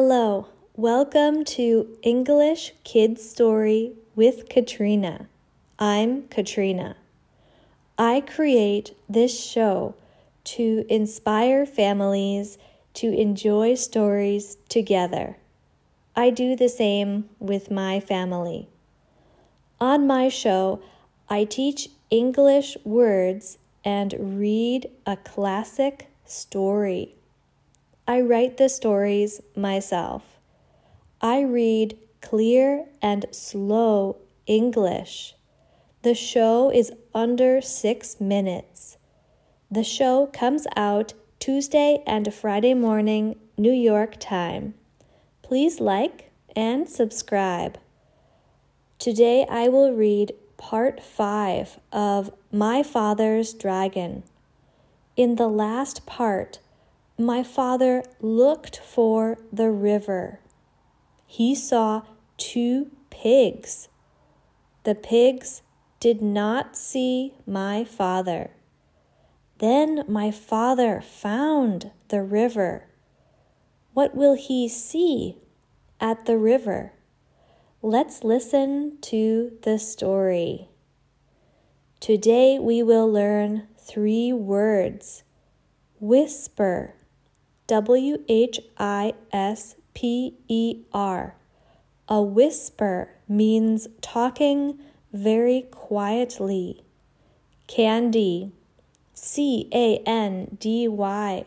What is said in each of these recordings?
Hello, welcome to English Kids Story with Katrina. I'm Katrina. I create this show to inspire families to enjoy stories together. I do the same with my family. On my show, I teach English words and read a classic story. I write the stories myself. I read clear and slow English. The show is under six minutes. The show comes out Tuesday and Friday morning, New York time. Please like and subscribe. Today I will read part 5 of My Father's Dragon. In the last part, my father looked for the river. He saw two pigs. The pigs did not see my father. Then my father found the river. What will he see at the river? Let's listen to the story. Today we will learn three words whisper, W H I S P E R. A whisper means talking very quietly. Candy, C A N D Y.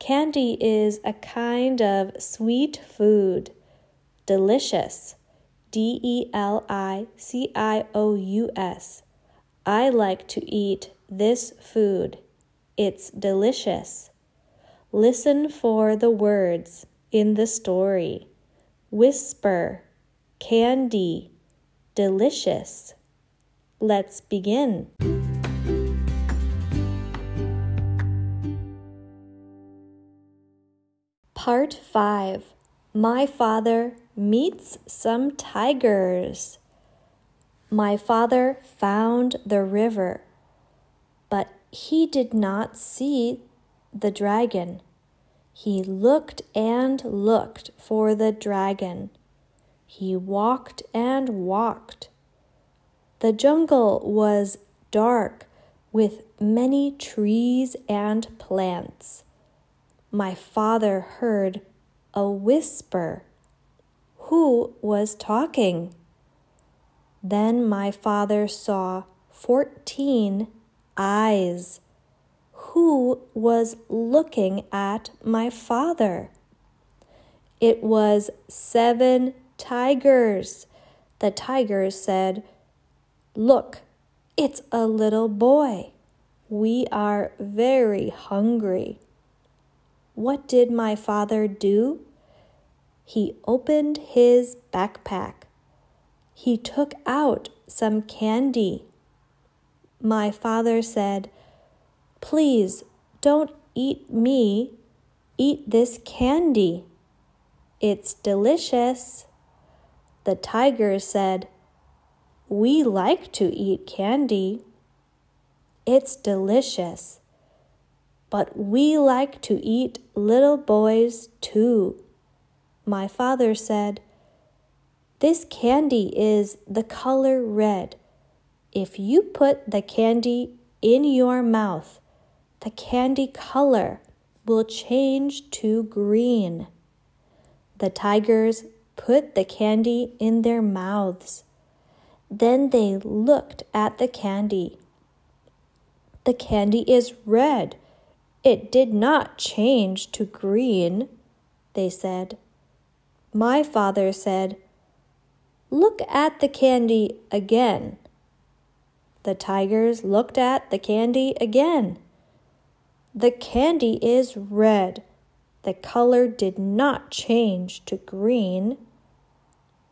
Candy is a kind of sweet food. Delicious, D E L I C I O U S. I like to eat this food. It's delicious. Listen for the words in the story whisper, candy, delicious. Let's begin. Part 5 My father meets some tigers. My father found the river, but he did not see the dragon. He looked and looked for the dragon. He walked and walked. The jungle was dark with many trees and plants. My father heard a whisper. Who was talking? Then my father saw fourteen eyes. Who was looking at my father? It was seven tigers. The tigers said, Look, it's a little boy. We are very hungry. What did my father do? He opened his backpack. He took out some candy. My father said, Please don't eat me, eat this candy. It's delicious. The tiger said, We like to eat candy. It's delicious. But we like to eat little boys too. My father said, This candy is the color red. If you put the candy in your mouth, the candy color will change to green. The tigers put the candy in their mouths. Then they looked at the candy. The candy is red. It did not change to green, they said. My father said, Look at the candy again. The tigers looked at the candy again. The candy is red. The color did not change to green.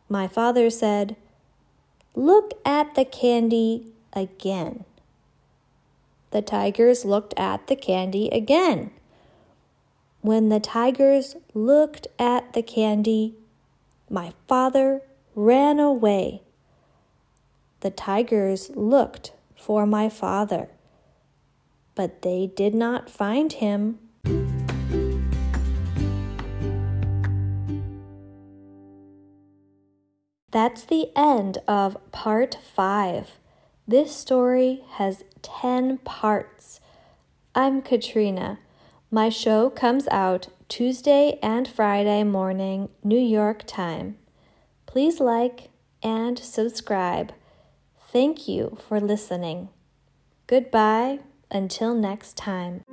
My father said, Look at the candy again. The tigers looked at the candy again. When the tigers looked at the candy, my father ran away. The tigers looked for my father but they did not find him. That's the end of part five. This story has 10 parts. I'm Katrina. My show comes out Tuesday and Friday morning, New York time. Please like and subscribe. Thank you for listening. Goodbye until next time.